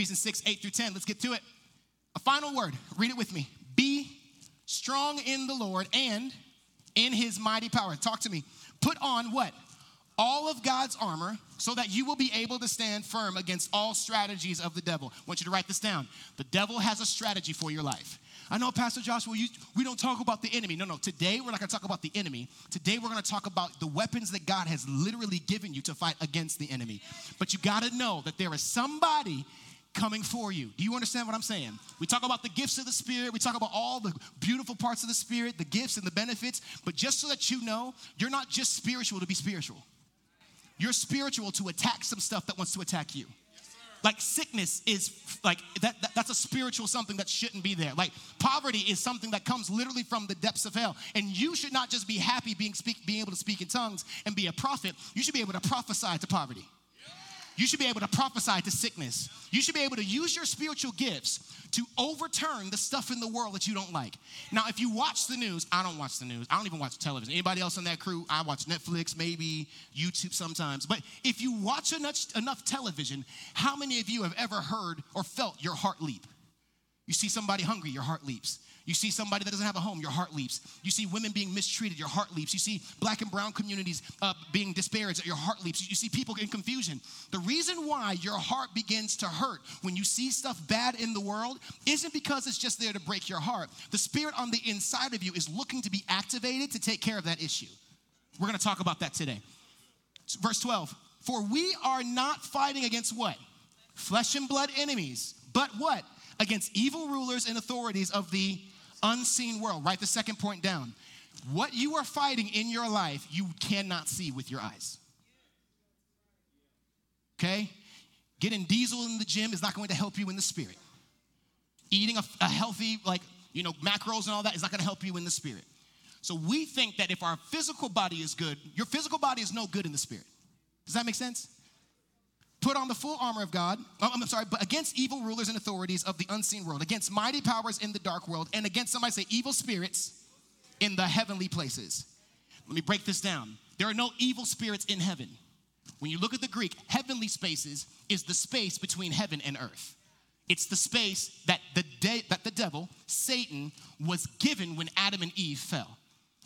Ephesians 6, 8 through 10. Let's get to it. A final word. Read it with me. Be strong in the Lord and in his mighty power. Talk to me. Put on what? All of God's armor so that you will be able to stand firm against all strategies of the devil. I want you to write this down. The devil has a strategy for your life. I know, Pastor Joshua, you, we don't talk about the enemy. No, no. Today, we're not going to talk about the enemy. Today, we're going to talk about the weapons that God has literally given you to fight against the enemy. But you got to know that there is somebody coming for you. Do you understand what I'm saying? We talk about the gifts of the Spirit, we talk about all the beautiful parts of the Spirit, the gifts and the benefits, but just so that you know, you're not just spiritual to be spiritual. You're spiritual to attack some stuff that wants to attack you. Like sickness is like that, that, that's a spiritual something that shouldn't be there. Like poverty is something that comes literally from the depths of hell. And you should not just be happy being speak, being able to speak in tongues and be a prophet. You should be able to prophesy to poverty. You should be able to prophesy to sickness. You should be able to use your spiritual gifts to overturn the stuff in the world that you don't like. Now, if you watch the news, I don't watch the news. I don't even watch television. Anybody else on that crew? I watch Netflix, maybe YouTube sometimes. But if you watch enough, enough television, how many of you have ever heard or felt your heart leap? You see somebody hungry, your heart leaps. You see somebody that doesn't have a home, your heart leaps. You see women being mistreated, your heart leaps. You see black and brown communities uh, being disparaged, your heart leaps. You see people in confusion. The reason why your heart begins to hurt when you see stuff bad in the world isn't because it's just there to break your heart. The spirit on the inside of you is looking to be activated to take care of that issue. We're going to talk about that today. Verse 12 For we are not fighting against what? Flesh and blood enemies, but what? Against evil rulers and authorities of the unseen world. Write the second point down. What you are fighting in your life, you cannot see with your eyes. Okay? Getting diesel in the gym is not going to help you in the spirit. Eating a, a healthy, like, you know, macros and all that is not going to help you in the spirit. So we think that if our physical body is good, your physical body is no good in the spirit. Does that make sense? Put on the full armor of God. Oh, I'm sorry, but against evil rulers and authorities of the unseen world, against mighty powers in the dark world, and against somebody say evil spirits in the heavenly places. Let me break this down. There are no evil spirits in heaven. When you look at the Greek, heavenly spaces is the space between heaven and earth. It's the space that the, de- that the devil, Satan, was given when Adam and Eve fell.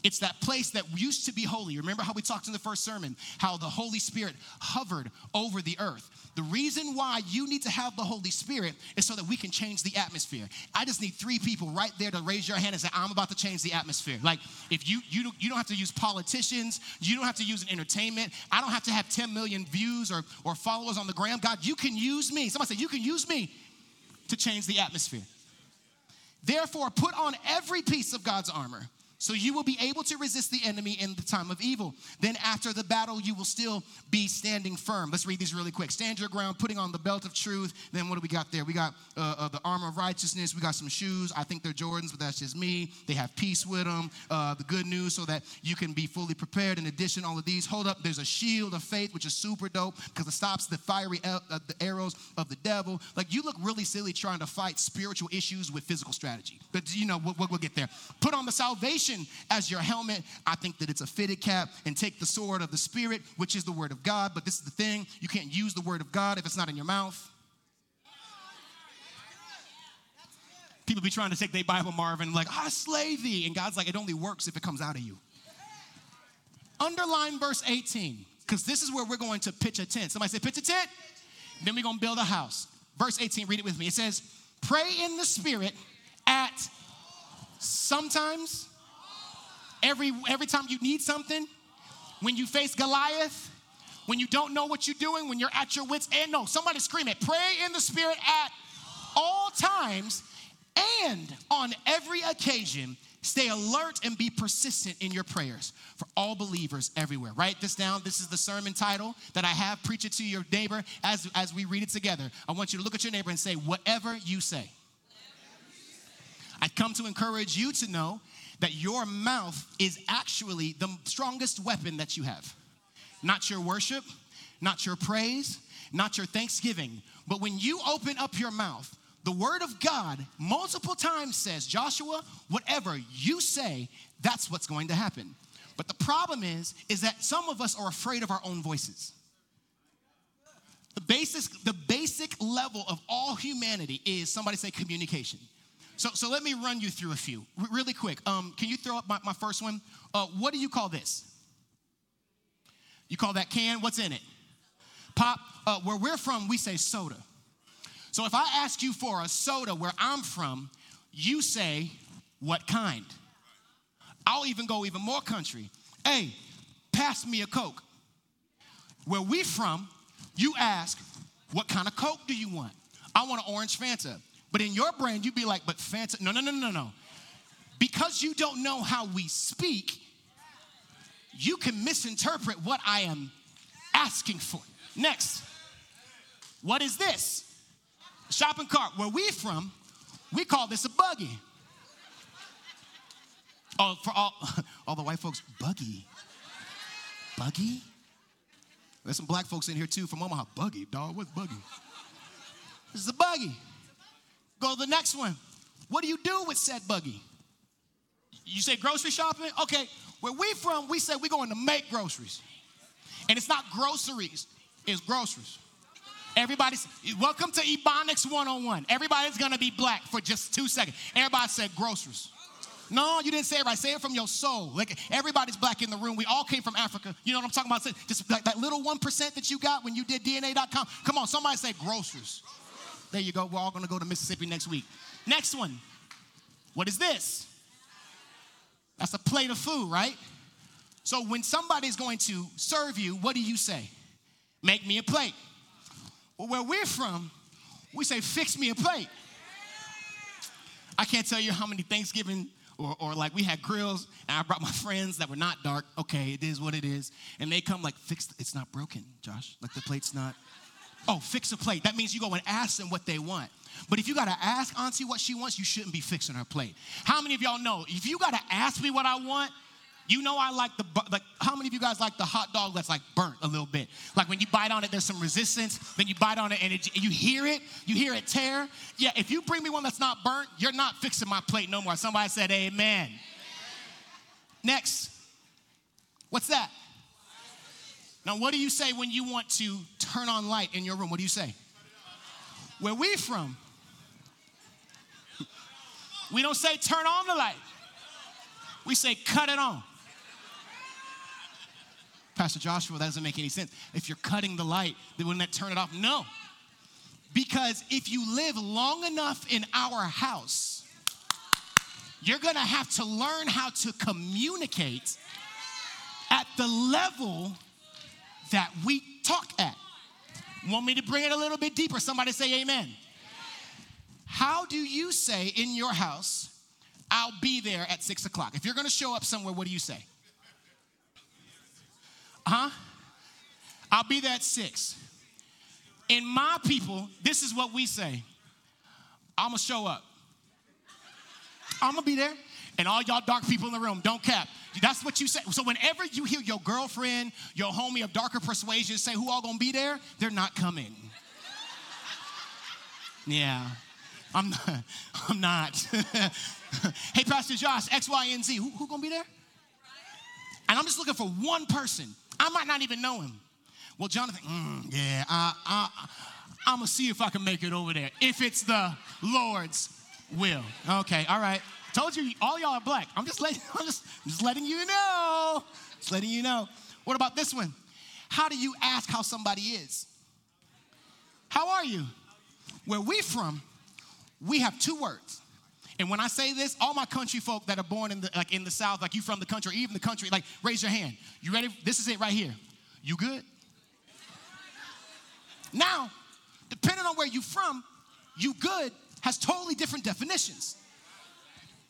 It's that place that used to be holy. Remember how we talked in the first sermon, how the Holy Spirit hovered over the earth. The reason why you need to have the Holy Spirit is so that we can change the atmosphere. I just need three people right there to raise your hand and say, I'm about to change the atmosphere. Like, if you you don't, you don't have to use politicians, you don't have to use an entertainment. I don't have to have 10 million views or, or followers on the gram. God, you can use me. Somebody say, You can use me to change the atmosphere. Therefore, put on every piece of God's armor so you will be able to resist the enemy in the time of evil. Then after the battle, you will still be standing firm. Let's read these really quick. Stand your ground, putting on the belt of truth. Then what do we got there? We got uh, uh, the armor of righteousness. We got some shoes. I think they're Jordans, but that's just me. They have peace with them. Uh, the good news so that you can be fully prepared. In addition, all of these. Hold up. There's a shield of faith, which is super dope because it stops the fiery uh, the arrows of the devil. Like you look really silly trying to fight spiritual issues with physical strategy. But you know, we'll, we'll get there. Put on the salvation as your helmet. I think that it's a fitted cap and take the sword of the Spirit, which is the word of God. But this is the thing you can't use the word of God if it's not in your mouth. People be trying to take their Bible, Marvin, like, ah, I slay thee. And God's like, it only works if it comes out of you. Underline verse 18, because this is where we're going to pitch a tent. Somebody say, pitch a tent. Then we're going to build a house. Verse 18, read it with me. It says, pray in the Spirit at sometimes every, every time you need something, when you face Goliath, when you don't know what you're doing, when you're at your wits' end. No, somebody scream it. Pray in the Spirit at all times and on every occasion. Stay alert and be persistent in your prayers for all believers everywhere. Write this down. This is the sermon title that I have. Preach it to your neighbor as, as we read it together. I want you to look at your neighbor and say, Whatever you say. I've come to encourage you to know that your mouth is actually the strongest weapon that you have. Not your worship, not your praise, not your thanksgiving, but when you open up your mouth, the word of God multiple times says, Joshua, whatever you say, that's what's going to happen. But the problem is, is that some of us are afraid of our own voices. The basic, the basic level of all humanity is somebody say communication. So, so let me run you through a few R- really quick. Um, can you throw up my, my first one? Uh, what do you call this? You call that can? What's in it? Pop. Uh, where we're from, we say soda. So if I ask you for a soda where I'm from, you say, what kind? I'll even go even more country. Hey, pass me a Coke. Where we from, you ask, what kind of Coke do you want? I want an orange Fanta. But in your brain, you'd be like, but fancy. no, no, no, no, no. Because you don't know how we speak, you can misinterpret what I am asking for. Next, what is this? Shopping cart. Where we from, we call this a buggy. Oh, for all, all the white folks, buggy. Buggy? There's some black folks in here too from Omaha. Buggy, dog. What's buggy? This is a buggy. Go to the next one. What do you do with said buggy? You say grocery shopping? Okay, where we from, we say we're going to make groceries. And it's not groceries, it's groceries. Everybody's welcome to Ebonics 101. Everybody's gonna be black for just two seconds. Everybody said groceries. No, you didn't say it right. Say it from your soul. Like everybody's black in the room. We all came from Africa. You know what I'm talking about? Just like that little 1% that you got when you did DNA.com. Come on, somebody say groceries. There you go. We're all gonna go to Mississippi next week. Next one. What is this? That's a plate of food, right? So when somebody's going to serve you, what do you say? Make me a plate. Well, where we're from, we say, fix me a plate. I can't tell you how many Thanksgiving or, or like we had grills and I brought my friends that were not dark. Okay, it is what it is. And they come like, fix, it's not broken, Josh. Like the plate's not. Oh, fix a plate. That means you go and ask them what they want. But if you gotta ask Auntie what she wants, you shouldn't be fixing her plate. How many of y'all know if you gotta ask me what I want, you know I like the like. How many of you guys like the hot dog that's like burnt a little bit? Like when you bite on it, there's some resistance. Then you bite on it and it, you hear it. You hear it tear. Yeah. If you bring me one that's not burnt, you're not fixing my plate no more. Somebody said Amen. amen. Next, what's that? Now, what do you say when you want to turn on light in your room? What do you say? Where we from? We don't say turn on the light. We say cut it on. Pastor Joshua, that doesn't make any sense. If you're cutting the light, then wouldn't that turn it off? No. Because if you live long enough in our house, you're gonna have to learn how to communicate at the level that we talk at. Want me to bring it a little bit deeper? Somebody say amen. How do you say in your house, I'll be there at six o'clock? If you're gonna show up somewhere, what do you say? Huh? I'll be there at six. In my people, this is what we say I'm gonna show up. I'm gonna be there. And all y'all dark people in the room, don't cap. That's what you say. So whenever you hear your girlfriend, your homie of darker persuasion say who all gonna be there, they're not coming. yeah. I'm not. I'm not. hey, Pastor Josh, X, Y, and Z. Who, who gonna be there? And I'm just looking for one person. I might not even know him. Well, Jonathan, mm, yeah, I, I, I'm gonna see if I can make it over there. If it's the Lord's will. Okay, all right. Told you, all y'all are black. I'm just letting, I'm just, just letting you know. Just letting you know. What about this one? How do you ask how somebody is? How are you? Where we from, we have two words. And when I say this, all my country folk that are born in the like in the South, like you from the country, even the country, like raise your hand. You ready? This is it right here. You good? Now, depending on where you from, you good has totally different definitions.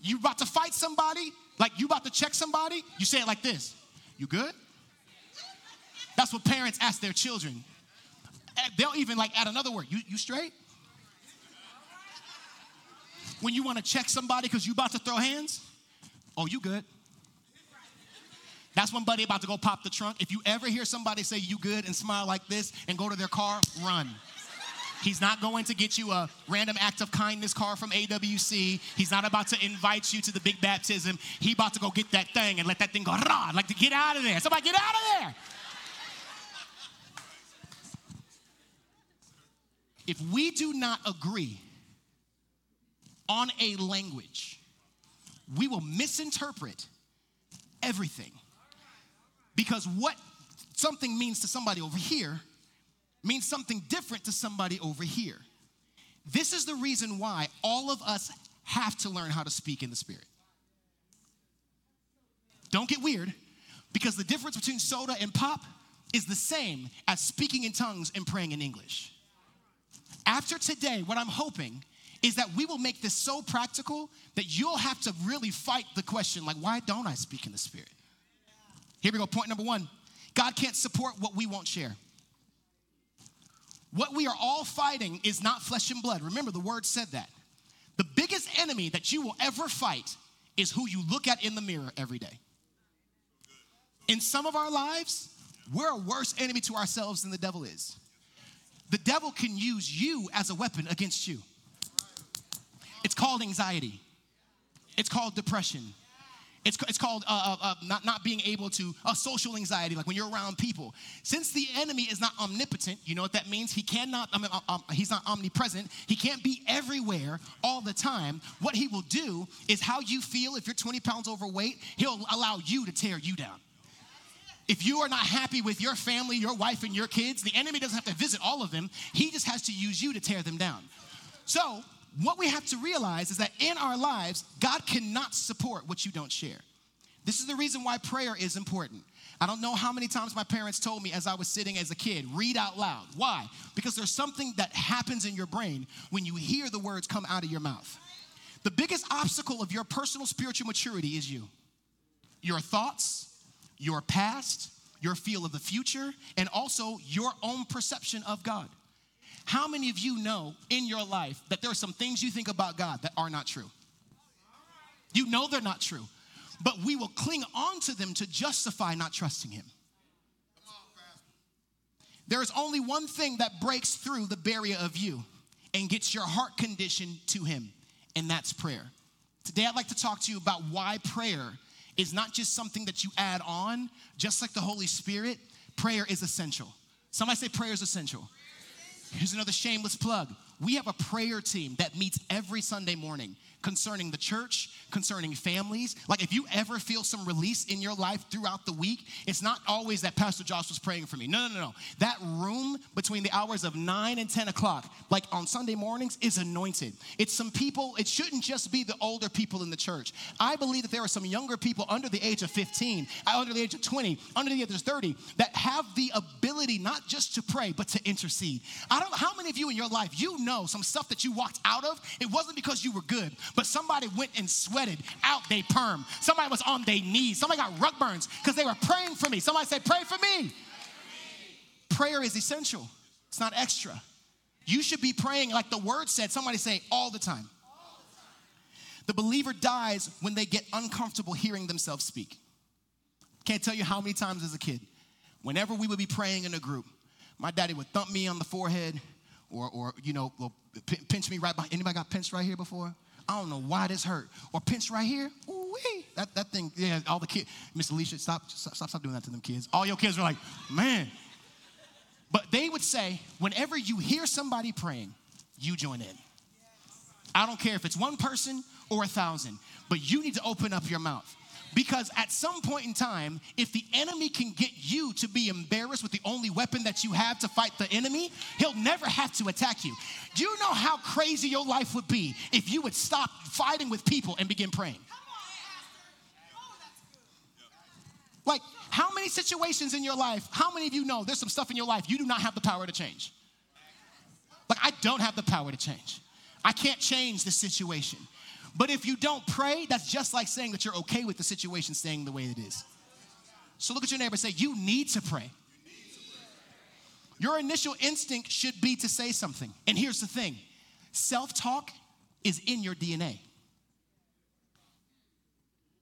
You about to fight somebody, like you about to check somebody, you say it like this. You good? That's what parents ask their children. Eh, they'll even like add another word. You, you straight? When you want to check somebody because you about to throw hands, oh, you good. That's when buddy about to go pop the trunk. If you ever hear somebody say you good and smile like this and go to their car, run. He's not going to get you a random act of kindness car from AWC. He's not about to invite you to the big baptism. He about to go get that thing and let that thing go rah, like to get out of there. Somebody get out of there. if we do not agree on a language, we will misinterpret everything. Because what something means to somebody over here means something different to somebody over here. This is the reason why all of us have to learn how to speak in the Spirit. Don't get weird, because the difference between soda and pop is the same as speaking in tongues and praying in English. After today, what I'm hoping is that we will make this so practical that you'll have to really fight the question like, why don't I speak in the Spirit? Here we go. Point number one God can't support what we won't share. What we are all fighting is not flesh and blood. Remember, the word said that. The biggest enemy that you will ever fight is who you look at in the mirror every day. In some of our lives, we're a worse enemy to ourselves than the devil is. The devil can use you as a weapon against you. It's called anxiety, it's called depression, it's, it's called uh, uh, uh, not, not being able to, uh, social anxiety, like when you're around people. Since the enemy is not omnipotent, you know what that means? He cannot, I mean, uh, um, he's not omnipresent. He can't be everywhere all the time. What he will do is how you feel if you're 20 pounds overweight, he'll allow you to tear you down. If you are not happy with your family, your wife, and your kids, the enemy doesn't have to visit all of them. He just has to use you to tear them down. So, what we have to realize is that in our lives, God cannot support what you don't share. This is the reason why prayer is important. I don't know how many times my parents told me as I was sitting as a kid, read out loud. Why? Because there's something that happens in your brain when you hear the words come out of your mouth. The biggest obstacle of your personal spiritual maturity is you. Your thoughts, your past, your feel of the future, and also your own perception of God. How many of you know in your life that there are some things you think about God that are not true? You know they're not true, but we will cling on to them to justify not trusting Him. There is only one thing that breaks through the barrier of you and gets your heart conditioned to Him, and that's prayer. Today, I'd like to talk to you about why prayer is not just something that you add on, just like the Holy Spirit, prayer is essential. Somebody say prayer is essential. Here's another shameless plug. We have a prayer team that meets every Sunday morning concerning the church, concerning families. Like if you ever feel some release in your life throughout the week, it's not always that Pastor Josh was praying for me. No, no, no, no. That room between the hours of 9 and 10 o'clock, like on Sunday mornings, is anointed. It's some people, it shouldn't just be the older people in the church. I believe that there are some younger people under the age of 15, uh, under the age of 20, under the age of 30 that have the ability not just to pray, but to intercede. I don't know how many of you in your life, you know some stuff that you walked out of, it wasn't because you were good, but somebody went and sweated out they perm. Somebody was on their knees. Somebody got rug burns because they were praying for me. Somebody said, Pray for me. Prayer is essential, it's not extra. You should be praying like the word said. Somebody say, all the time. The believer dies when they get uncomfortable hearing themselves speak. Can't tell you how many times as a kid, whenever we would be praying in a group, my daddy would thump me on the forehead or, or you know, pinch me right behind. Anybody got pinched right here before? I don't know why this hurt. Or pinch right here. Ooh-wee. That, that thing, yeah, all the kids. Miss Alicia, stop, stop, stop doing that to them kids. All your kids are like, man. But they would say, whenever you hear somebody praying, you join in. I don't care if it's one person or a thousand, but you need to open up your mouth. Because at some point in time, if the enemy can get you to be embarrassed with the only weapon that you have to fight the enemy, he'll never have to attack you. Do you know how crazy your life would be if you would stop fighting with people and begin praying? Like, how many situations in your life, how many of you know there's some stuff in your life you do not have the power to change? Like, I don't have the power to change. I can't change the situation. But if you don't pray, that's just like saying that you're okay with the situation staying the way it is. So look at your neighbor and say, You need to pray. Your initial instinct should be to say something. And here's the thing self talk is in your DNA.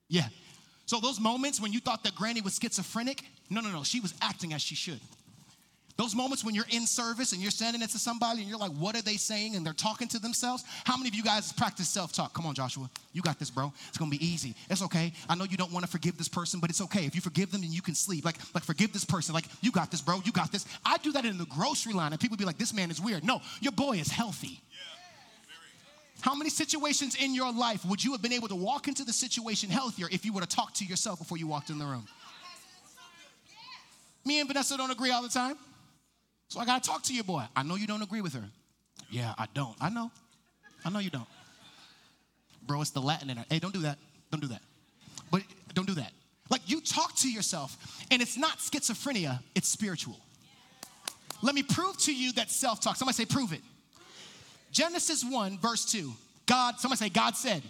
Yeah. So those moments when you thought that granny was schizophrenic, no, no, no, she was acting as she should. Those moments when you're in service and you're standing next to somebody and you're like, what are they saying? And they're talking to themselves. How many of you guys practice self talk? Come on, Joshua. You got this, bro. It's gonna be easy. It's okay. I know you don't wanna forgive this person, but it's okay. If you forgive them, then you can sleep. Like, like forgive this person. Like, you got this, bro. You got this. I do that in the grocery line, and people be like, this man is weird. No, your boy is healthy. How many situations in your life would you have been able to walk into the situation healthier if you would have talked to yourself before you walked in the room? Me and Vanessa don't agree all the time. So I gotta talk to your boy. I know you don't agree with her. Yeah, I don't. I know. I know you don't. Bro, it's the Latin in her. Hey, don't do that. Don't do that. But don't do that. Like you talk to yourself, and it's not schizophrenia, it's spiritual. Let me prove to you that self talk. Somebody say, prove it. Genesis 1, verse 2. God, somebody say, God said,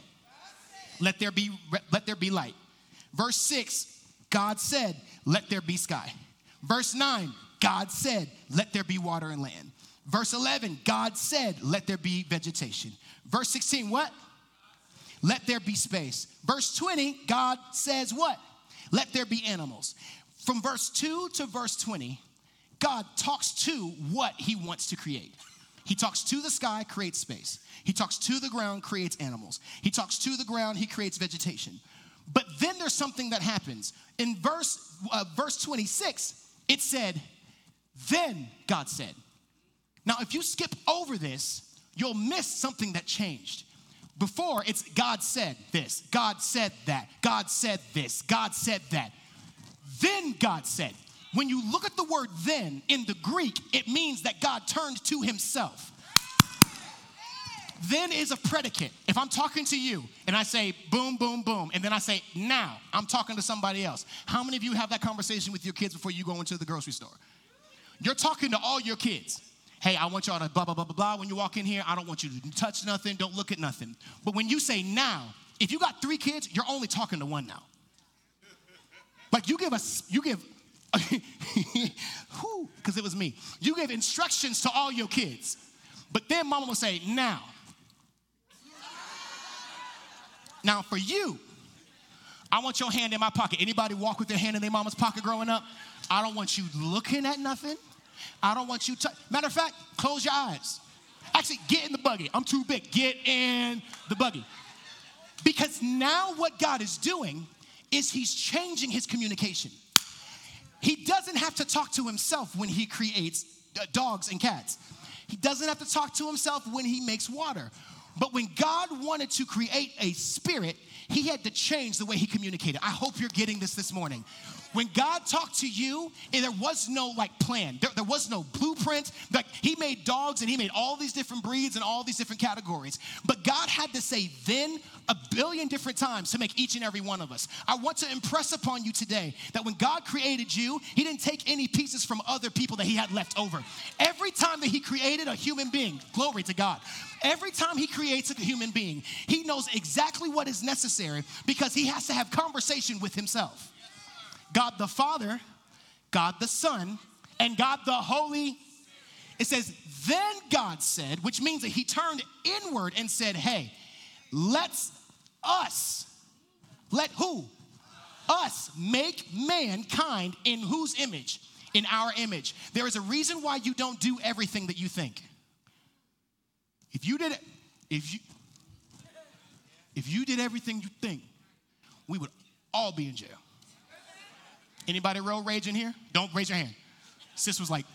let there be let there be light. Verse 6, God said, let there be sky. Verse 9, God said, let there be water and land. Verse 11, God said, let there be vegetation. Verse 16, what? Let there be space. Verse 20, God says what? Let there be animals. From verse 2 to verse 20, God talks to what he wants to create. He talks to the sky, creates space. He talks to the ground, creates animals. He talks to the ground, he creates vegetation. But then there's something that happens. In verse, uh, verse 26, it said, Then God said. Now, if you skip over this, you'll miss something that changed. Before, it's God said this, God said that, God said this, God said that. Then God said. When you look at the word then in the Greek, it means that God turned to himself. Then is a predicate. If I'm talking to you and I say boom, boom, boom, and then I say now, I'm talking to somebody else. How many of you have that conversation with your kids before you go into the grocery store? You're talking to all your kids. Hey, I want y'all to blah, blah, blah, blah, blah. When you walk in here, I don't want you to touch nothing, don't look at nothing. But when you say now, if you got three kids, you're only talking to one now. Like you give us, you give who because it was me. You gave instructions to all your kids, but then mama will say, now. Now for you, I want your hand in my pocket. Anybody walk with their hand in their mama's pocket growing up? I don't want you looking at nothing. I don't want you to. Matter of fact, close your eyes. Actually, get in the buggy. I'm too big. Get in the buggy. Because now what God is doing is He's changing His communication. He doesn't have to talk to himself when he creates uh, dogs and cats. He doesn't have to talk to himself when he makes water. But when God wanted to create a spirit, he had to change the way he communicated. I hope you're getting this this morning. When God talked to you, and there was no like plan. There, there, was no blueprint. Like he made dogs and he made all these different breeds and all these different categories. But God had to say then a billion different times to make each and every one of us. I want to impress upon you today that when God created you, he didn't take any pieces from other people that he had left over. Every time that he created a human being, glory to God. Every time he creates a human being, he knows exactly what is necessary because he has to have conversation with himself. God the Father, God the Son, and God the Holy. It says, then God said, which means that he turned inward and said, hey, let's us, let who? Us make mankind in whose image? In our image. There is a reason why you don't do everything that you think. If you did if you if you did everything you think, we would all be in jail. Anybody road rage in here? Don't raise your hand. Sis was like,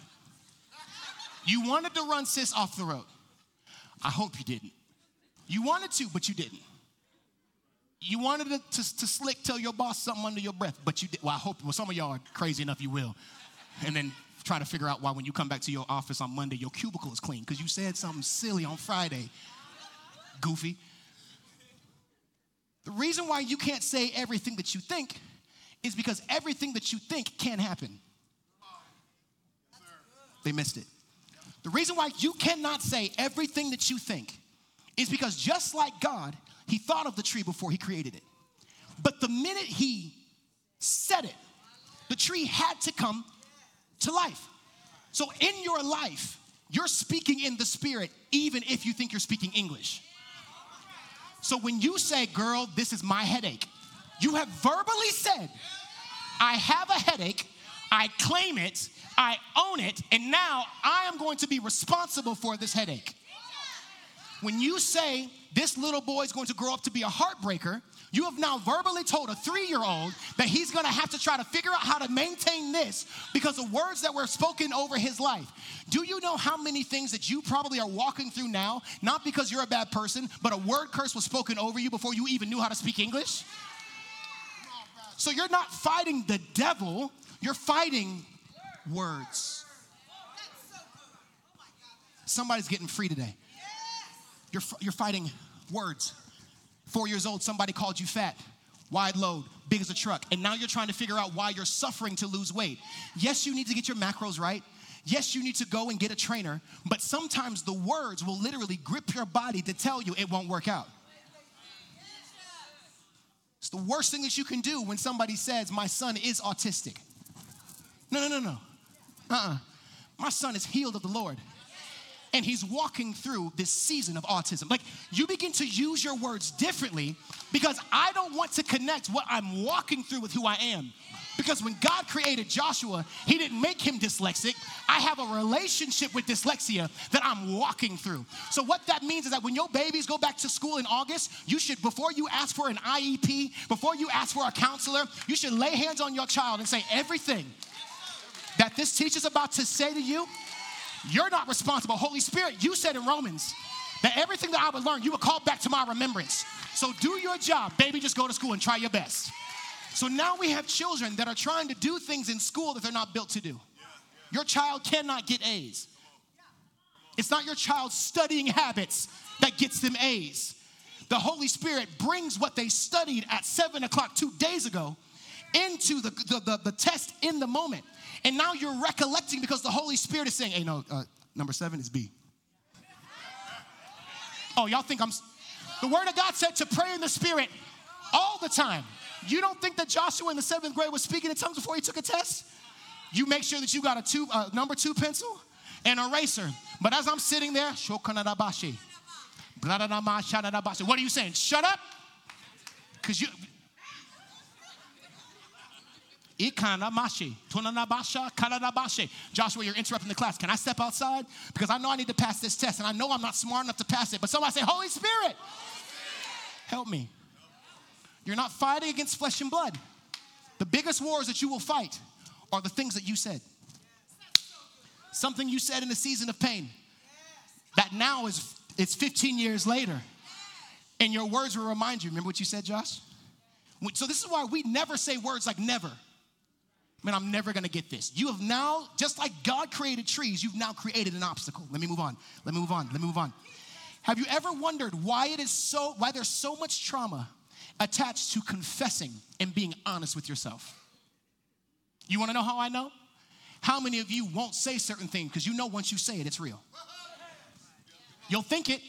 You wanted to run sis off the road. I hope you didn't. You wanted to, but you didn't. You wanted to, to, to slick tell your boss something under your breath, but you did. Well, I hope, well, some of y'all are crazy enough you will. And then try to figure out why when you come back to your office on Monday, your cubicle is clean because you said something silly on Friday. Goofy. The reason why you can't say everything that you think is because everything that you think can happen. They missed it. The reason why you cannot say everything that you think is because just like God, He thought of the tree before He created it. But the minute He said it, the tree had to come to life. So in your life, you're speaking in the spirit, even if you think you're speaking English. So when you say, girl, this is my headache, you have verbally said, I have a headache, I claim it, I own it, and now I am going to be responsible for this headache. When you say this little boy is going to grow up to be a heartbreaker, you have now verbally told a three year old that he's gonna have to try to figure out how to maintain this because of words that were spoken over his life. Do you know how many things that you probably are walking through now, not because you're a bad person, but a word curse was spoken over you before you even knew how to speak English? So you're not fighting the devil, you're fighting words. Somebody's getting free today. You're, you're fighting words. Four years old, somebody called you fat, wide load, big as a truck, and now you're trying to figure out why you're suffering to lose weight. Yes, you need to get your macros right. Yes, you need to go and get a trainer, but sometimes the words will literally grip your body to tell you it won't work out. It's the worst thing that you can do when somebody says, My son is autistic. No, no, no, no. Uh uh-uh. uh My son is healed of the Lord and he's walking through this season of autism. Like you begin to use your words differently because I don't want to connect what I'm walking through with who I am. Because when God created Joshua, he didn't make him dyslexic. I have a relationship with dyslexia that I'm walking through. So what that means is that when your babies go back to school in August, you should before you ask for an IEP, before you ask for a counselor, you should lay hands on your child and say everything that this teacher's about to say to you, you're not responsible. Holy Spirit, you said in Romans that everything that I would learn, you would call back to my remembrance. So do your job, baby. Just go to school and try your best. So now we have children that are trying to do things in school that they're not built to do. Your child cannot get A's. It's not your child's studying habits that gets them A's. The Holy Spirit brings what they studied at seven o'clock two days ago into the, the, the, the test in the moment. And now you're recollecting because the Holy Spirit is saying, hey, no, uh, number seven is B. Oh, y'all think I'm. The Word of God said to pray in the Spirit all the time. You don't think that Joshua in the seventh grade was speaking in tongues before he took a test? You make sure that you got a two, uh, number two pencil and eraser. But as I'm sitting there, what are you saying? Shut up? Because you, Joshua, you're interrupting the class. Can I step outside? Because I know I need to pass this test and I know I'm not smart enough to pass it. But somebody say, Holy Spirit, help me. You're not fighting against flesh and blood. The biggest wars that you will fight are the things that you said. Something you said in a season of pain that now is it's 15 years later. And your words will remind you. Remember what you said, Josh? So this is why we never say words like never man, I'm never gonna get this. You have now, just like God created trees, you've now created an obstacle. Let me move on. Let me move on. Let me move on. Have you ever wondered why it is so, why there's so much trauma attached to confessing and being honest with yourself? You wanna know how I know? How many of you won't say certain things because you know once you say it, it's real? You'll think it,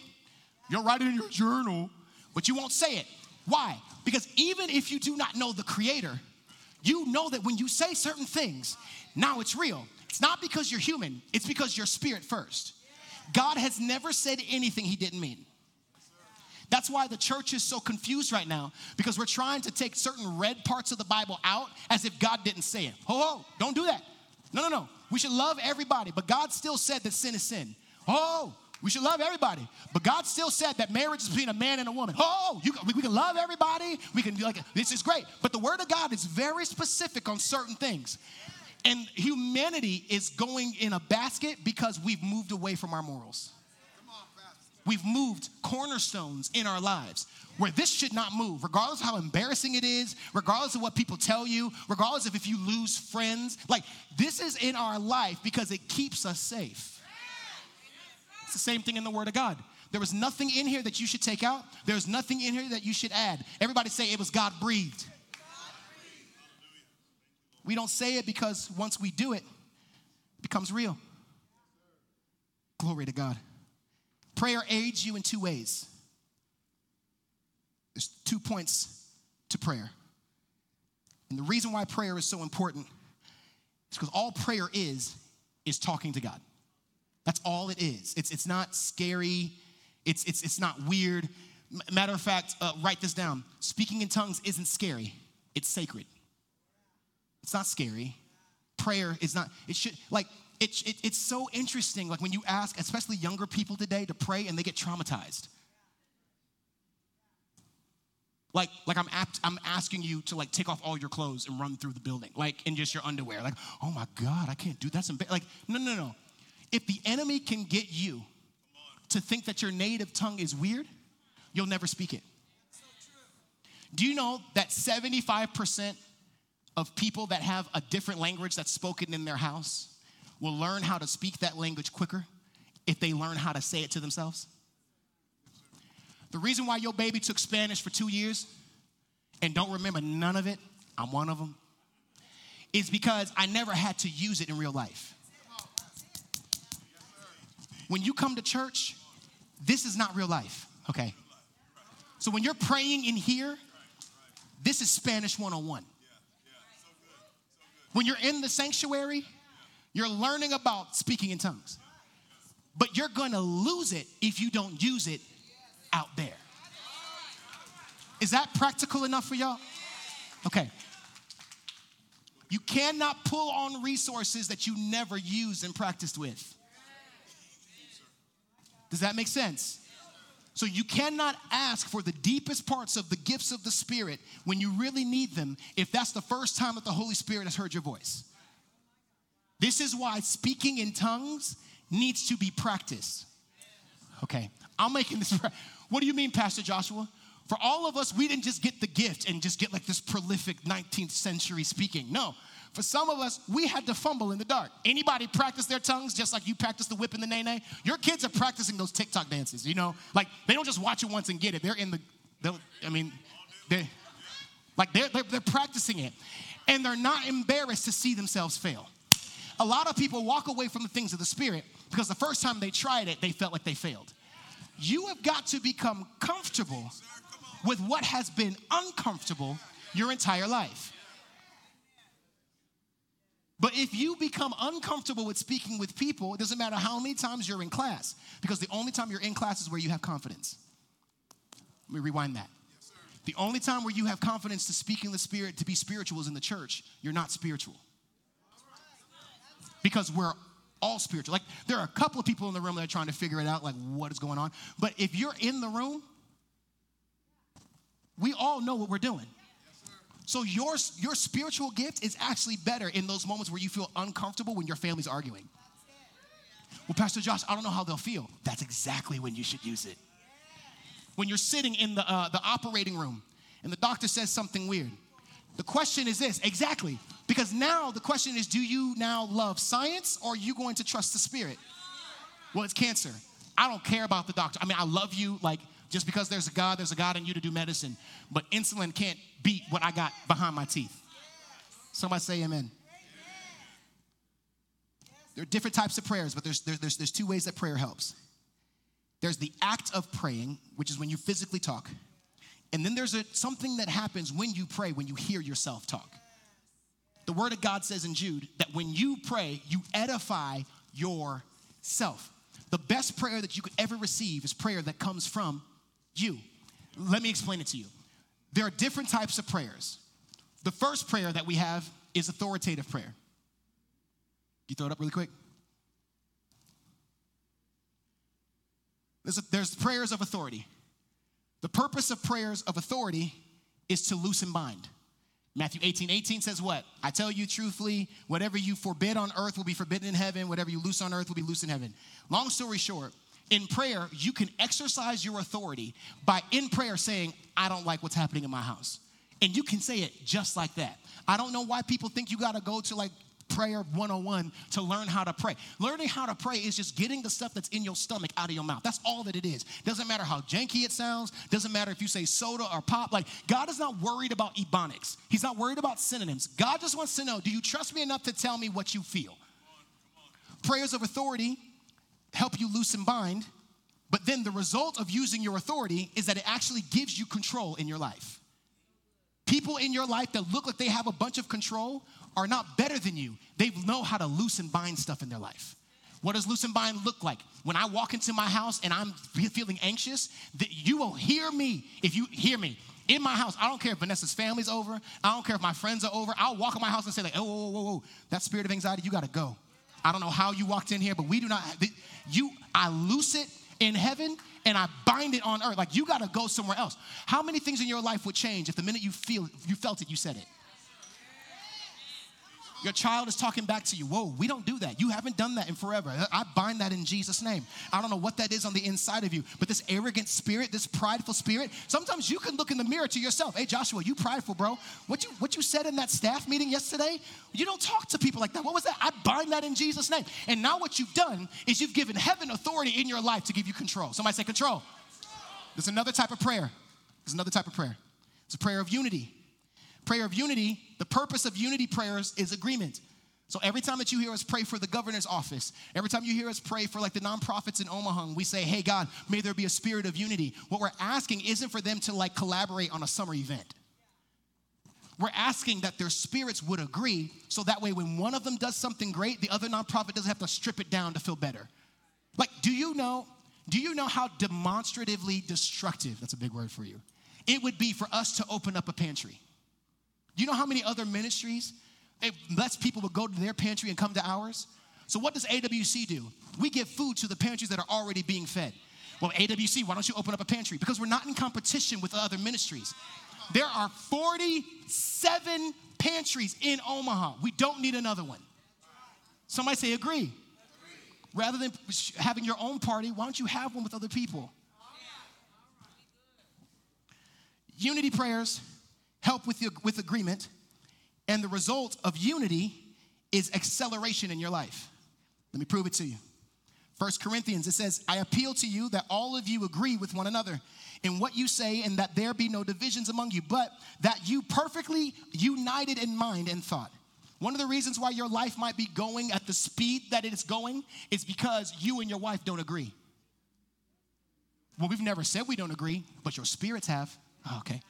you'll write it in your journal, but you won't say it. Why? Because even if you do not know the creator, you know that when you say certain things, now it's real. It's not because you're human, it's because you're spirit first. God has never said anything he didn't mean. That's why the church is so confused right now because we're trying to take certain red parts of the Bible out as if God didn't say it. Oh, don't do that. No, no, no. We should love everybody, but God still said that sin is sin. Oh, we should love everybody. But God still said that marriage is between a man and a woman. Oh, you, we, can love everybody. We can be like, this is great. But the word of God is very specific on certain things. And humanity is going in a basket because we've moved away from our morals. We've moved cornerstones in our lives where this should not move, regardless of how embarrassing it is, regardless of what people tell you, regardless of if you lose friends. Like, this is in our life because it keeps us safe. It's the same thing in the Word of God. There was nothing in here that you should take out. There's nothing in here that you should add. Everybody say it was God breathed. We don't say it because once we do it, it becomes real. Glory to God. Prayer aids you in two ways. There's two points to prayer. And the reason why prayer is so important is because all prayer is, is talking to God. That's all it is. It's, it's not scary, it's, it's, it's not weird. Matter of fact, uh, write this down. Speaking in tongues isn't scary, it's sacred. It's not scary. prayer is not, it should, like, it, it, it's so interesting, like when you ask, especially younger people today, to pray and they get traumatized. Like, like I'm, apt, I'm asking you to like take off all your clothes and run through the building, like in just your underwear. Like, oh my God, I can't do that. That's embar-. like, no, no, no. If the enemy can get you to think that your native tongue is weird, you'll never speak it. Do you know that 75% of people that have a different language that's spoken in their house will learn how to speak that language quicker if they learn how to say it to themselves? The reason why your baby took Spanish for two years and don't remember none of it, I'm one of them, is because I never had to use it in real life. When you come to church, this is not real life, okay? So when you're praying in here, this is Spanish 101. When you're in the sanctuary, you're learning about speaking in tongues. But you're gonna lose it if you don't use it out there. Is that practical enough for y'all? Okay. You cannot pull on resources that you never used and practiced with. Does that make sense? So you cannot ask for the deepest parts of the gifts of the Spirit when you really need them if that's the first time that the Holy Spirit has heard your voice. This is why speaking in tongues needs to be practiced. Okay, I'm making this. What do you mean, Pastor Joshua? For all of us, we didn't just get the gift and just get like this prolific 19th century speaking. No. For some of us, we had to fumble in the dark. Anybody practice their tongues just like you practice the whip and the nay nay? Your kids are practicing those TikTok dances, you know? Like they don't just watch it once and get it. They're in the, I mean, they like they're, they're, they're practicing it. And they're not embarrassed to see themselves fail. A lot of people walk away from the things of the Spirit because the first time they tried it, they felt like they failed. You have got to become comfortable with what has been uncomfortable your entire life. But if you become uncomfortable with speaking with people, it doesn't matter how many times you're in class, because the only time you're in class is where you have confidence. Let me rewind that. the only time where you have confidence to speak in the spirit, to be spiritual, is in the church. You're not spiritual. Because we're all spiritual. Like there are a couple of people in the room that are trying to figure it out, like what is going on. But if you're in the room, we all know what we're doing. So your, your spiritual gift is actually better in those moments where you feel uncomfortable when your family's arguing. Well, Pastor Josh, I don't know how they'll feel. That's exactly when you should use it. When you're sitting in the, uh, the operating room and the doctor says something weird, the question is this exactly, because now the question is do you now love science or are you going to trust the spirit? Well, it's cancer. I don't care about the doctor. I mean, I love you, like, just because there's a God, there's a God in you to do medicine. But insulin can't beat what I got behind my teeth. Somebody say amen. There are different types of prayers, but there's, there's, there's, two ways that prayer helps. There's the act of praying, which is when you physically talk. And then there's a, something that happens when you pray, when you hear yourself talk. The Word of God says in Jude that when you pray, you edify yourself. The best prayer that you could ever receive is prayer that comes from you. Let me explain it to you. There are different types of prayers. The first prayer that we have is authoritative prayer. You throw it up really quick. There's, a, there's prayers of authority. The purpose of prayers of authority is to loosen bind. Matthew 18, 18 says what? I tell you truthfully, whatever you forbid on earth will be forbidden in heaven, whatever you loose on earth will be loose in heaven. Long story short, in prayer, you can exercise your authority by in prayer saying, I don't like what's happening in my house. And you can say it just like that. I don't know why people think you gotta go to like prayer 101 to learn how to pray. Learning how to pray is just getting the stuff that's in your stomach out of your mouth. That's all that it is. Doesn't matter how janky it sounds, doesn't matter if you say soda or pop. Like, God is not worried about ebonics, He's not worried about synonyms. God just wants to know do you trust me enough to tell me what you feel? Prayers of authority help you loosen bind, but then the result of using your authority is that it actually gives you control in your life. People in your life that look like they have a bunch of control are not better than you. They know how to loosen bind stuff in their life. What does loose and bind look like? When I walk into my house and I'm feeling anxious, that you will hear me if you hear me. In my house, I don't care if Vanessa's family's over. I don't care if my friends are over. I'll walk in my house and say, like, oh, whoa, whoa, whoa, that spirit of anxiety, you gotta go. I don't know how you walked in here, but we do not, you, I loose it in heaven and I bind it on earth. Like you gotta go somewhere else. How many things in your life would change if the minute you feel, you felt it, you said it? Your child is talking back to you. Whoa, we don't do that. You haven't done that in forever. I bind that in Jesus' name. I don't know what that is on the inside of you, but this arrogant spirit, this prideful spirit, sometimes you can look in the mirror to yourself. Hey, Joshua, you prideful, bro. What you what you said in that staff meeting yesterday, you don't talk to people like that. What was that? I bind that in Jesus' name. And now what you've done is you've given heaven authority in your life to give you control. Somebody say control. There's another type of prayer. There's another type of prayer. It's a prayer of unity prayer of unity, the purpose of unity prayers is agreement. So every time that you hear us pray for the governor's office, every time you hear us pray for like the nonprofits in Omaha, we say, hey, God, may there be a spirit of unity. What we're asking isn't for them to like collaborate on a summer event. We're asking that their spirits would agree so that way when one of them does something great, the other nonprofit doesn't have to strip it down to feel better. Like, do you know, do you know how demonstratively destructive, that's a big word for you, it would be for us to open up a pantry? You know how many other ministries, less people would go to their pantry and come to ours? So, what does AWC do? We give food to the pantries that are already being fed. Well, AWC, why don't you open up a pantry? Because we're not in competition with other ministries. There are 47 pantries in Omaha. We don't need another one. Somebody say, agree. Rather than having your own party, why don't you have one with other people? Unity prayers help with, your, with agreement, and the result of unity is acceleration in your life. Let me prove it to you. First Corinthians, it says, I appeal to you that all of you agree with one another in what you say, and that there be no divisions among you, but that you perfectly united in mind and thought. One of the reasons why your life might be going at the speed that it is going is because you and your wife don't agree. Well, we've never said we don't agree, but your spirits have. Oh, okay.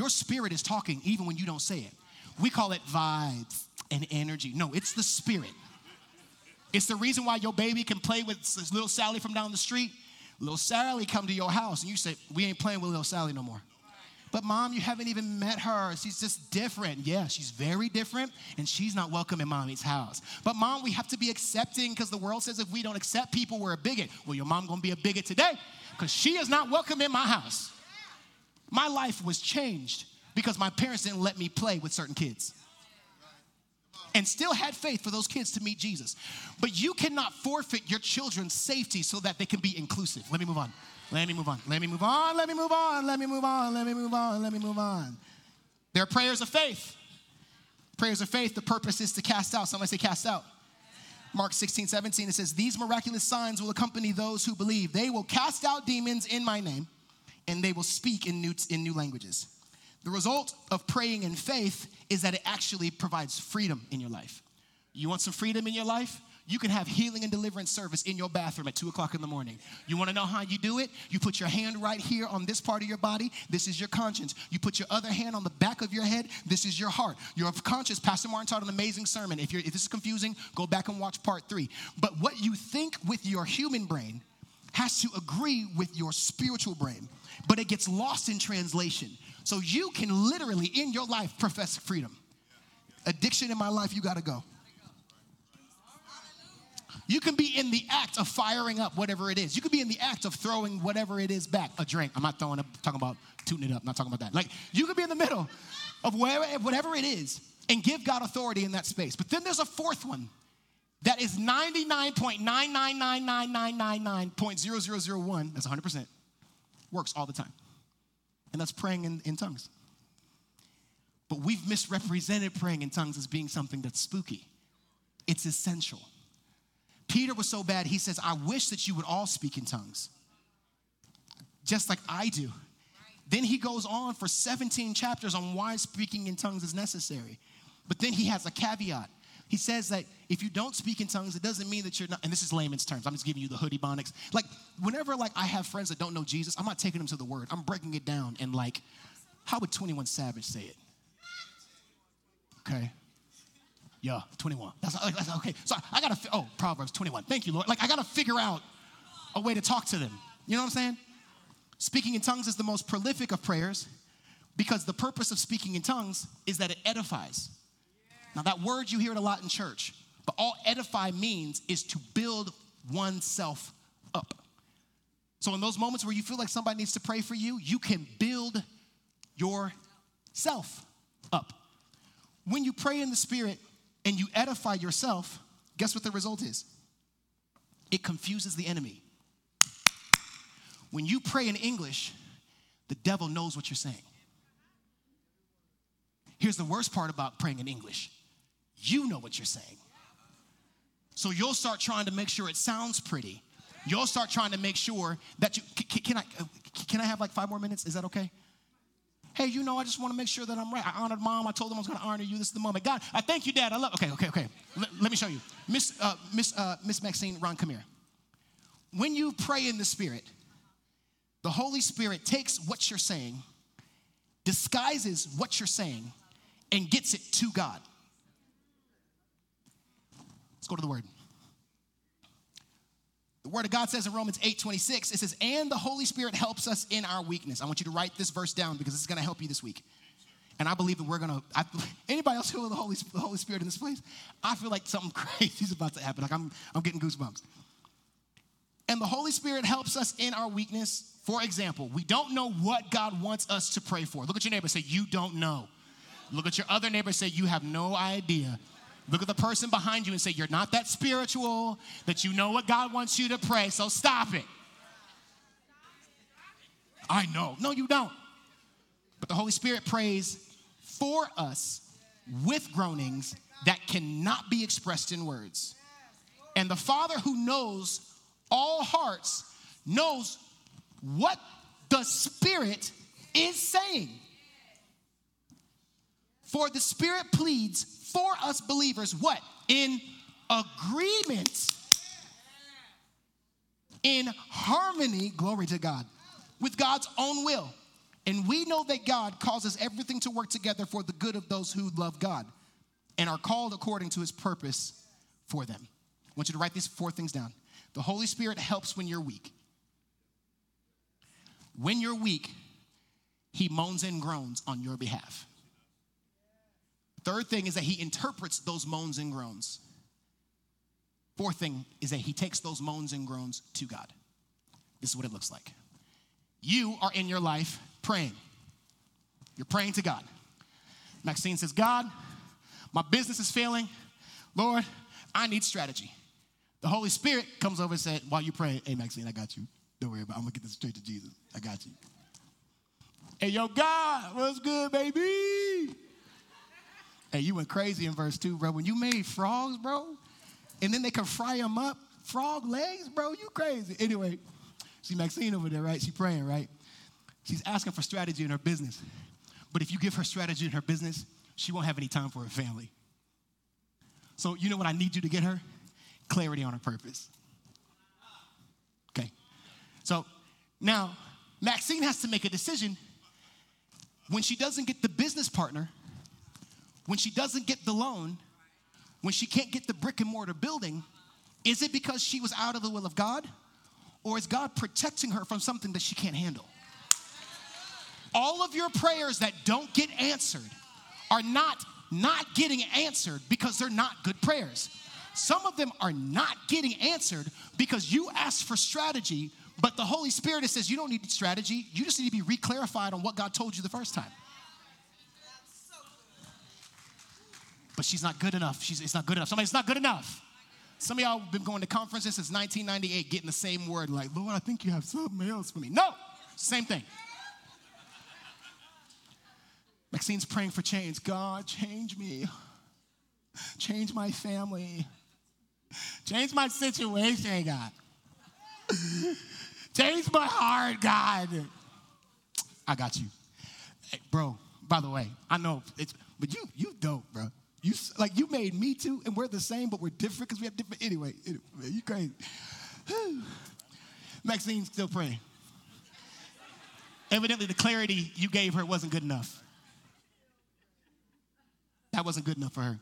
Your spirit is talking even when you don't say it. We call it vibes and energy. No, it's the spirit. It's the reason why your baby can play with little Sally from down the street. Little Sally come to your house and you say, we ain't playing with little Sally no more. But mom, you haven't even met her. She's just different. Yeah, she's very different, and she's not welcome in mommy's house. But mom, we have to be accepting because the world says if we don't accept people, we're a bigot. Well, your mom gonna be a bigot today because she is not welcome in my house. My life was changed because my parents didn't let me play with certain kids and still had faith for those kids to meet Jesus. But you cannot forfeit your children's safety so that they can be inclusive. Let me move on. Let me move on. Let me move on. Let me move on. Let me move on. Let me move on. Let me move on. There are prayers of faith. Prayers of faith, the purpose is to cast out. Somebody say, cast out. Mark 16, 17, it says, These miraculous signs will accompany those who believe. They will cast out demons in my name and they will speak in new, in new languages. The result of praying in faith is that it actually provides freedom in your life. You want some freedom in your life? You can have healing and deliverance service in your bathroom at 2 o'clock in the morning. You wanna know how you do it? You put your hand right here on this part of your body. This is your conscience. You put your other hand on the back of your head. This is your heart. Your conscience, Pastor Martin taught an amazing sermon. If, if this is confusing, go back and watch part three. But what you think with your human brain has to agree with your spiritual brain but it gets lost in translation. So you can literally in your life profess freedom. Addiction in my life, you gotta go. You can be in the act of firing up whatever it is. You could be in the act of throwing whatever it is back. A drink. I'm not throwing up, talking about tooting it up, I'm not talking about that. Like you could be in the middle of whatever, whatever it is and give God authority in that space. But then there's a fourth one that is 99.9999999.0001. That's 100% works all the time. And that's praying in, in tongues. But we've misrepresented praying in tongues as being something that's spooky. It's essential. Peter was so bad, he says, I wish that you would all speak in tongues, just like I do. Then he goes on for 17 chapters on why speaking in tongues is necessary. But then he has a caveat. He says that if you don't speak in tongues, it doesn't mean that you're not, and this is layman's terms. I'm just giving you the hoodie bonics. Like, whenever like I have friends that don't know Jesus, I'm not taking them to the word. I'm breaking it down and like, how would 21 Savage say it? Okay. Yeah, 21. That's, that's okay. So I gotta, oh, Proverbs 21. Thank you, Lord. Like I gotta figure out a way to talk to them. You know what I'm saying? Speaking in tongues is the most prolific of prayers because the purpose of speaking in tongues is that it edifies. Now, that word you hear it a lot in church, but all edify means is to build oneself up. So, in those moments where you feel like somebody needs to pray for you, you can build yourself up. When you pray in the Spirit and you edify yourself, guess what the result is? It confuses the enemy. When you pray in English, the devil knows what you're saying. Here's the worst part about praying in English you know what you're saying. So you'll start trying to make sure it sounds pretty. You'll start trying to make sure that you can, can I can I have like five more minutes? Is that okay? Hey, you know, I just want to make sure that I'm right. I honored mom. I told them I was going to honor you. This is the moment. God, I thank you, Dad. I love. Okay, okay, okay. L- let me show you, Miss uh, Miss uh, Miss Maxine. Ron, come here. When you pray in the Spirit, the Holy Spirit takes what you're saying, disguises what you're saying, and gets it to God. Go to the word. The word of God says in Romans 8 26, it says, and the Holy Spirit helps us in our weakness. I want you to write this verse down because it's gonna help you this week. And I believe that we're gonna, anybody else feel the Holy, the Holy Spirit in this place? I feel like something crazy is about to happen. Like I'm, I'm getting goosebumps. And the Holy Spirit helps us in our weakness. For example, we don't know what God wants us to pray for. Look at your neighbor say, You don't know. Look at your other neighbor say, You have no idea. Look at the person behind you and say, You're not that spiritual, that you know what God wants you to pray, so stop it. I know. No, you don't. But the Holy Spirit prays for us with groanings that cannot be expressed in words. And the Father who knows all hearts knows what the Spirit is saying. For the Spirit pleads for us believers what? In agreement, in harmony, glory to God, with God's own will. And we know that God causes everything to work together for the good of those who love God and are called according to his purpose for them. I want you to write these four things down. The Holy Spirit helps when you're weak. When you're weak, he moans and groans on your behalf. Third thing is that he interprets those moans and groans. Fourth thing is that he takes those moans and groans to God. This is what it looks like. You are in your life praying. You're praying to God. Maxine says, God, my business is failing. Lord, I need strategy. The Holy Spirit comes over and said, while you pray, hey, Maxine, I got you. Don't worry about it. I'm going to get this straight to Jesus. I got you. Hey, yo, God, what's good, baby? Hey, you went crazy in verse 2, bro. When you made frogs, bro, and then they could fry them up, frog legs, bro, you crazy. Anyway, see Maxine over there, right? She praying, right? She's asking for strategy in her business. But if you give her strategy in her business, she won't have any time for her family. So, you know what I need you to get her? Clarity on her purpose. Okay. So now, Maxine has to make a decision when she doesn't get the business partner when she doesn't get the loan, when she can't get the brick and mortar building, is it because she was out of the will of God? Or is God protecting her from something that she can't handle? All of your prayers that don't get answered are not not getting answered because they're not good prayers. Some of them are not getting answered because you asked for strategy, but the Holy Spirit says you don't need strategy. You just need to be reclarified on what God told you the first time. But she's not good enough. She's, it's not good enough. Somebody's not good enough. Some of y'all been going to conferences since 1998 getting the same word, like, Lord, I think you have something else for me. No, same thing. Maxine's praying for change. God, change me. Change my family. Change my situation, God. change my heart, God. I got you. Hey, bro, by the way, I know it's, but you, you dope, bro. You like you made me too, and we're the same, but we're different because we have different. Anyway, anyway you crazy. Maxine's still praying. Evidently, the clarity you gave her wasn't good enough. That wasn't good enough for her.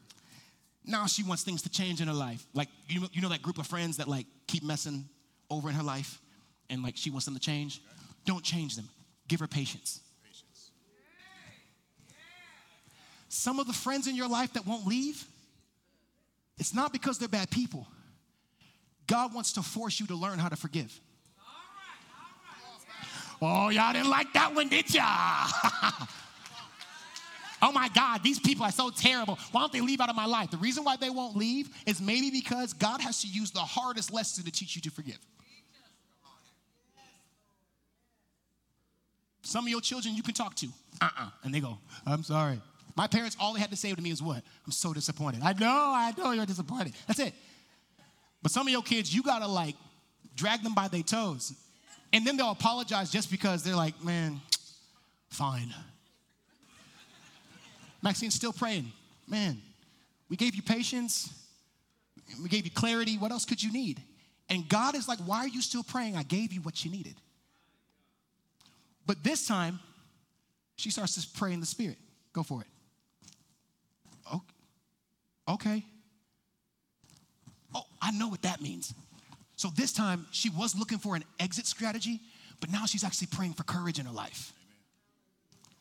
Now she wants things to change in her life. Like, you, you know that group of friends that like keep messing over in her life and like she wants them to change? Don't change them. Give her patience. Some of the friends in your life that won't leave, it's not because they're bad people. God wants to force you to learn how to forgive. Oh, y'all didn't like that one, did ya? oh my God, these people are so terrible. Why don't they leave out of my life? The reason why they won't leave is maybe because God has to use the hardest lesson to teach you to forgive. Some of your children you can talk to, uh uh-uh. uh, and they go, I'm sorry. My parents, all they had to say to me is what? I'm so disappointed. I know, I know you're disappointed. That's it. But some of your kids, you gotta like drag them by their toes. And then they'll apologize just because they're like, man, fine. Maxine's still praying. Man, we gave you patience, we gave you clarity. What else could you need? And God is like, why are you still praying? I gave you what you needed. But this time, she starts to pray in the spirit. Go for it. Okay. Oh, I know what that means. So this time, she was looking for an exit strategy, but now she's actually praying for courage in her life.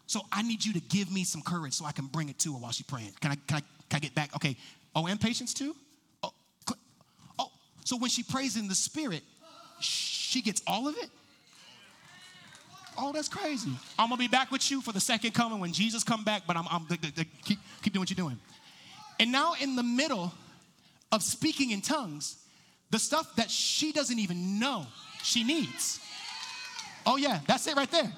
So I need you to give me some courage so I can bring it to her while she's praying. Can I, can I, can I get back? Okay. Oh, and patience too? Oh, oh, so when she prays in the spirit, she gets all of it? Oh, that's crazy. I'm gonna be back with you for the second coming when Jesus come back, but I'm, I'm the, the, the, keep, keep doing what you're doing. And now in the middle of speaking in tongues, the stuff that she doesn't even know she needs. Oh yeah, that's it right there.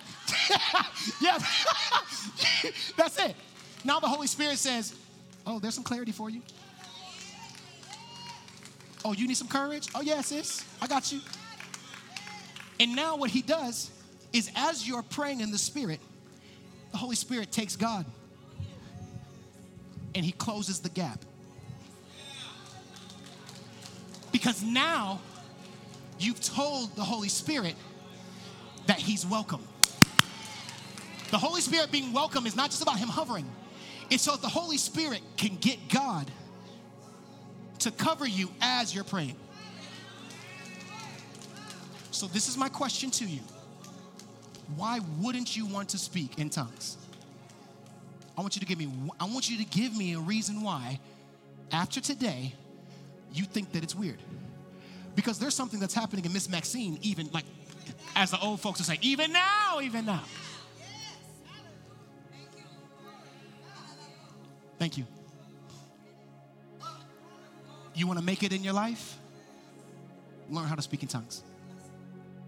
yeah, that's it. Now the Holy Spirit says, "Oh, there's some clarity for you." Oh, you need some courage? Oh, yeah, sis. I got you. And now what he does is as you're praying in the Spirit, the Holy Spirit takes God and He closes the gap. Because now you've told the Holy Spirit that He's welcome. The Holy Spirit being welcome is not just about Him hovering, it's so that the Holy Spirit can get God to cover you as you're praying. So, this is my question to you why wouldn't you want to speak in tongues? I want you to give me I want you to give me a reason why after today you think that it's weird. Because there's something that's happening in Miss Maxine even like as the old folks would say even now, even now. Thank you. You want to make it in your life? Learn how to speak in tongues.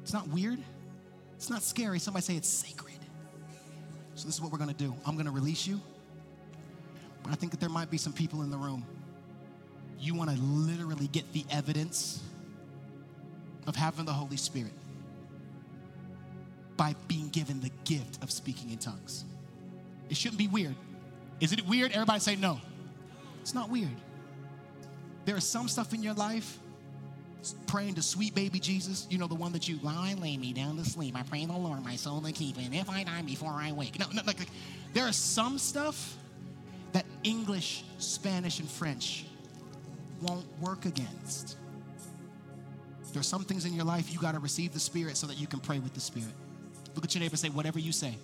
It's not weird. It's not scary. Somebody say it's sacred. So, this is what we're going to do. I'm going to release you. But I think that there might be some people in the room. You want to literally get the evidence of having the Holy Spirit by being given the gift of speaking in tongues. It shouldn't be weird. Is it weird? Everybody say no. It's not weird. There is some stuff in your life praying to sweet baby Jesus, you know, the one that you lie, lay me down to sleep. I pray the Lord, my soul to keep, and if I die before I wake. No, no, like, like, there is some stuff that English, Spanish, and French won't work against. There are some things in your life you got to receive the Spirit so that you can pray with the Spirit. Look at your neighbor say, whatever you say.